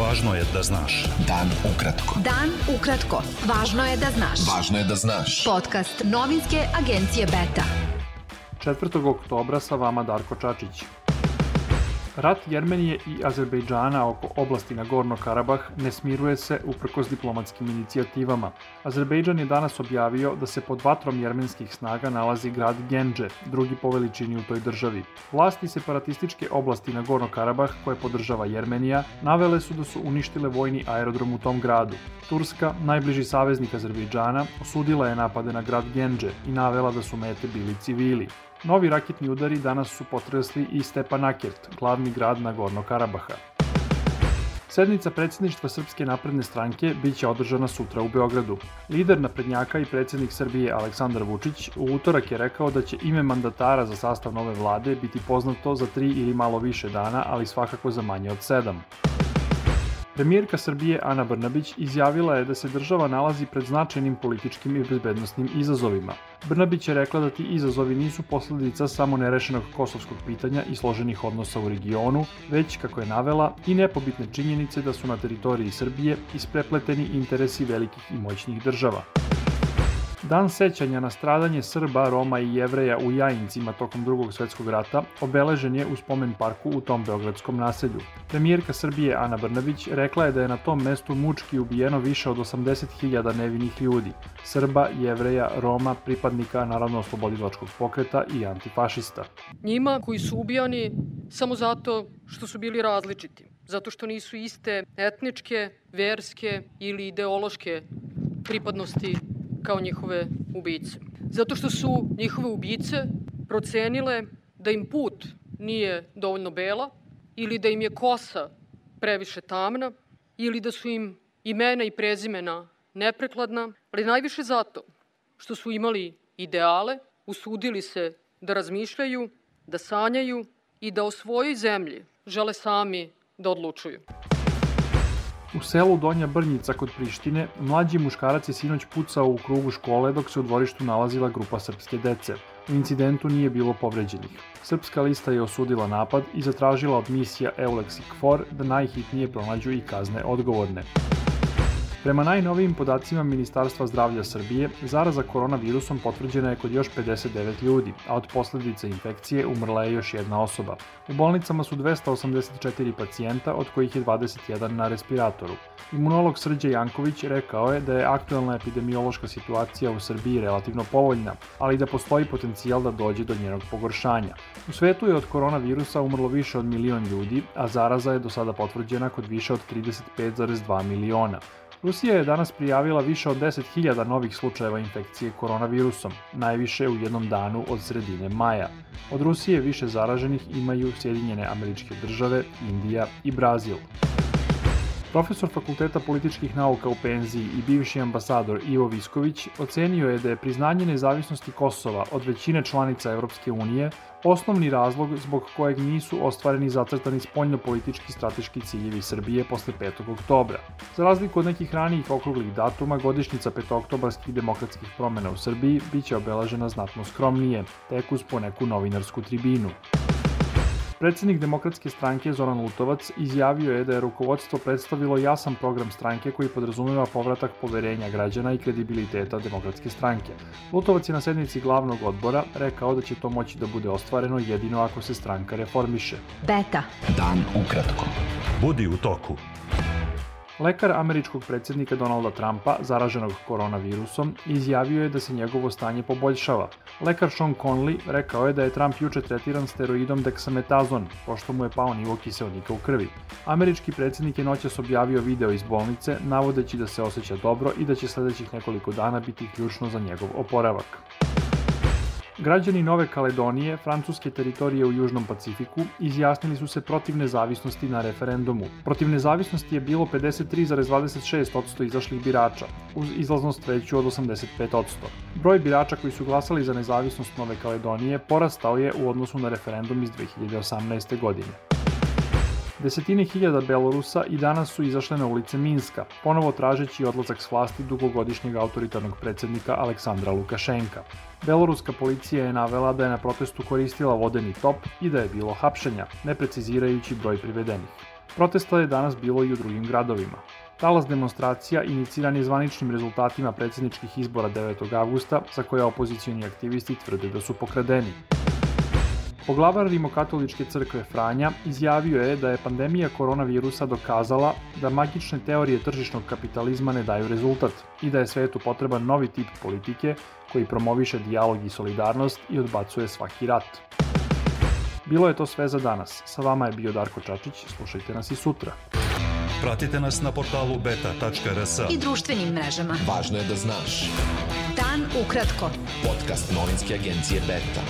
Važno je da znaš. Dan ukratko. Dan ukratko. Važno je da znaš. Važno je da znaš. Podcast novinske agencije Beta. 4. oktobra sa vama Darko Čačić. Rat Jermenije i Azerbejdžana oko oblasti Nagorno Karabah ne smiruje se uprkos diplomatskim inicijativama. Azerbejdžan je danas objavio da se pod vatrom jermenskih snaga nalazi grad Genđe, drugi po veličini u toj državi. Vlasti separatističke oblasti Nagorno Karabah, koje podržava Jermenija, navele su da su uništile vojni aerodrom u tom gradu. Turska, najbliži saveznik Azerbejdžana, osudila je napade na grad Genđe i navela da su mete bili civili. Novi raketni udari danas su potresli i Stepanakert, glavni grad Nagorno Karabaha. Sednica predsjedništva Srpske napredne stranke biće održana sutra u Beogradu. Lider naprednjaka i predsjednik Srbije Aleksandar Vučić u utorak je rekao da će ime mandatara za sastav nove vlade biti poznato za tri ili malo više dana, ali svakako za manje od sedam. Premijerka Srbije Ana Brnabić izjavila je da se država nalazi pred značajnim političkim i bezbednostnim izazovima. Brnabić je rekla da ti izazovi nisu posledica samo nerešenog kosovskog pitanja i složenih odnosa u regionu, već, kako je navela, i nepobitne činjenice da su na teritoriji Srbije isprepleteni interesi velikih i moćnih država. Dan sećanja na stradanje Srba, Roma i Jevreja u Jajincima tokom drugog svetskog rata obeležen je u spomen parku u tom beogradskom naselju. Premijerka Srbije Ana Brnabić rekla je da je na tom mestu mučki ubijeno više od 80.000 nevinih ljudi, Srba, Jevreja, Roma, pripadnika Narodno-oslobodilačkog pokreta i antifašista. Njima koji su ubijani samo zato što su bili različiti, zato što nisu iste etničke, verske ili ideološke pripadnosti kao njihove ubice. Zato što su njihove ubice procenile da im put nije dovoljno bela ili da im je kosa previše tamna ili da su im imena i prezimena neprekladna, ali najviše zato što su imali ideale, usudili se da razmišljaju, da sanjaju i da o svojoj zemlji žele sami da odlučuju. U selu Donja Brnjica kod Prištine, mlađi muškarac je sinoć pucao u krugu škole dok se u dvorištu nalazila grupa srpske dece. U incidentu nije bilo povređenih. Srpska lista je osudila napad i zatražila od misija Eulex i KFOR da najhitnije pronađu i kazne odgovorne. Prema najnovijim podacima Ministarstva zdravlja Srbije, zaraza koronavirusom potvrđena je kod još 59 ljudi, a od posledice infekcije umrla je još jedna osoba. U bolnicama su 284 pacijenta, od kojih je 21 na respiratoru. Imunolog Srđe Janković rekao je da je aktualna epidemiološka situacija u Srbiji relativno povoljna, ali da postoji potencijal da dođe do njenog pogoršanja. U svetu je od koronavirusa umrlo više od milion ljudi, a zaraza je do sada potvrđena kod više od 35,2 miliona. Rusija je danas prijavila više od 10.000 novih slučajeva infekcije koronavirusom, najviše u jednom danu od sredine maja. Od Rusije više zaraženih imaju Sjedinjene američke države, Indija i Brazil. Profesor Fakulteta političkih nauka u penziji i bivši ambasador Ivo Visković ocenio je da je priznanje nezavisnosti Kosova od većine članica Evropske unije osnovni razlog zbog kojeg nisu ostvareni zacrtani spoljno-politički strateški ciljevi Srbije posle 5. oktobra. Za razliku od nekih ranijih okruglih datuma, godišnjica petooktobarskih demokratskih promena u Srbiji biće obeležena znatno skromnije, tek uz poneku novinarsku tribinu. Predsednik Demokratske stranke Zoran Lutovac izjavio je da je rukovodstvo predstavilo jasan program stranke koji podrazumeva povratak poverenja građana i kredibiliteta Demokratske stranke. Lutovac je na sednici glavnog odbora rekao da će to moći da bude ostvareno jedino ako se stranka reformiše. Beta. Dan ukratko. Budi u toku. Lekar američkog predsjednika Donalda Trumpa, zaraženog koronavirusom, izjavio je da se njegovo stanje poboljšava. Lekar Sean Conley rekao je da je Trump juče tretiran steroidom dexametazon, pošto mu je pao nivo kiselnika u krvi. Američki predsjednik je noćas objavio video iz bolnice, navodeći da se osjeća dobro i da će sledećih nekoliko dana biti ključno za njegov oporavak. Građani Nove Kaledonije, francuske teritorije u Južnom Pacifiku, izjasnili su se protiv nezavisnosti na referendumu. Protiv nezavisnosti je bilo 53,26% izašlih birača, uz izlaznost veću od 85%. Broj birača koji su glasali za nezavisnost Nove Kaledonije porastao je u odnosu na referendum iz 2018. godine. Desetine hiljada Belorusa i danas su izašle na ulice Minska, ponovo tražeći odlazak s vlasti dugogodišnjeg autoritarnog predsednika Aleksandra Lukašenka. Beloruska policija je navela da je na protestu koristila vodeni top i da je bilo hapšenja, ne precizirajući broj privedenih. Protesta je danas bilo i u drugim gradovima. Talas demonstracija iniciran je zvaničnim rezultatima predsjedničkih izbora 9. avgusta, za koje opozicijoni aktivisti tvrde da su pokradeni. Poglavar Rimokatoličke crkve Franja izjavio je da je pandemija koronavirusa dokazala da magične teorije tržišnog kapitalizma ne daju rezultat i da je svetu potreban novi tip politike koji promoviše dijalog i solidarnost i odbacuje svaki rat. Bilo je to sve za danas. Sa vama je bio Darko Čačić. Slušajte nas i sutra. Pratite nas na portalu beta.rs. I društvenim mrežama. Važno je da znaš. Dan ukratko. Podcast novinske agencije Beta.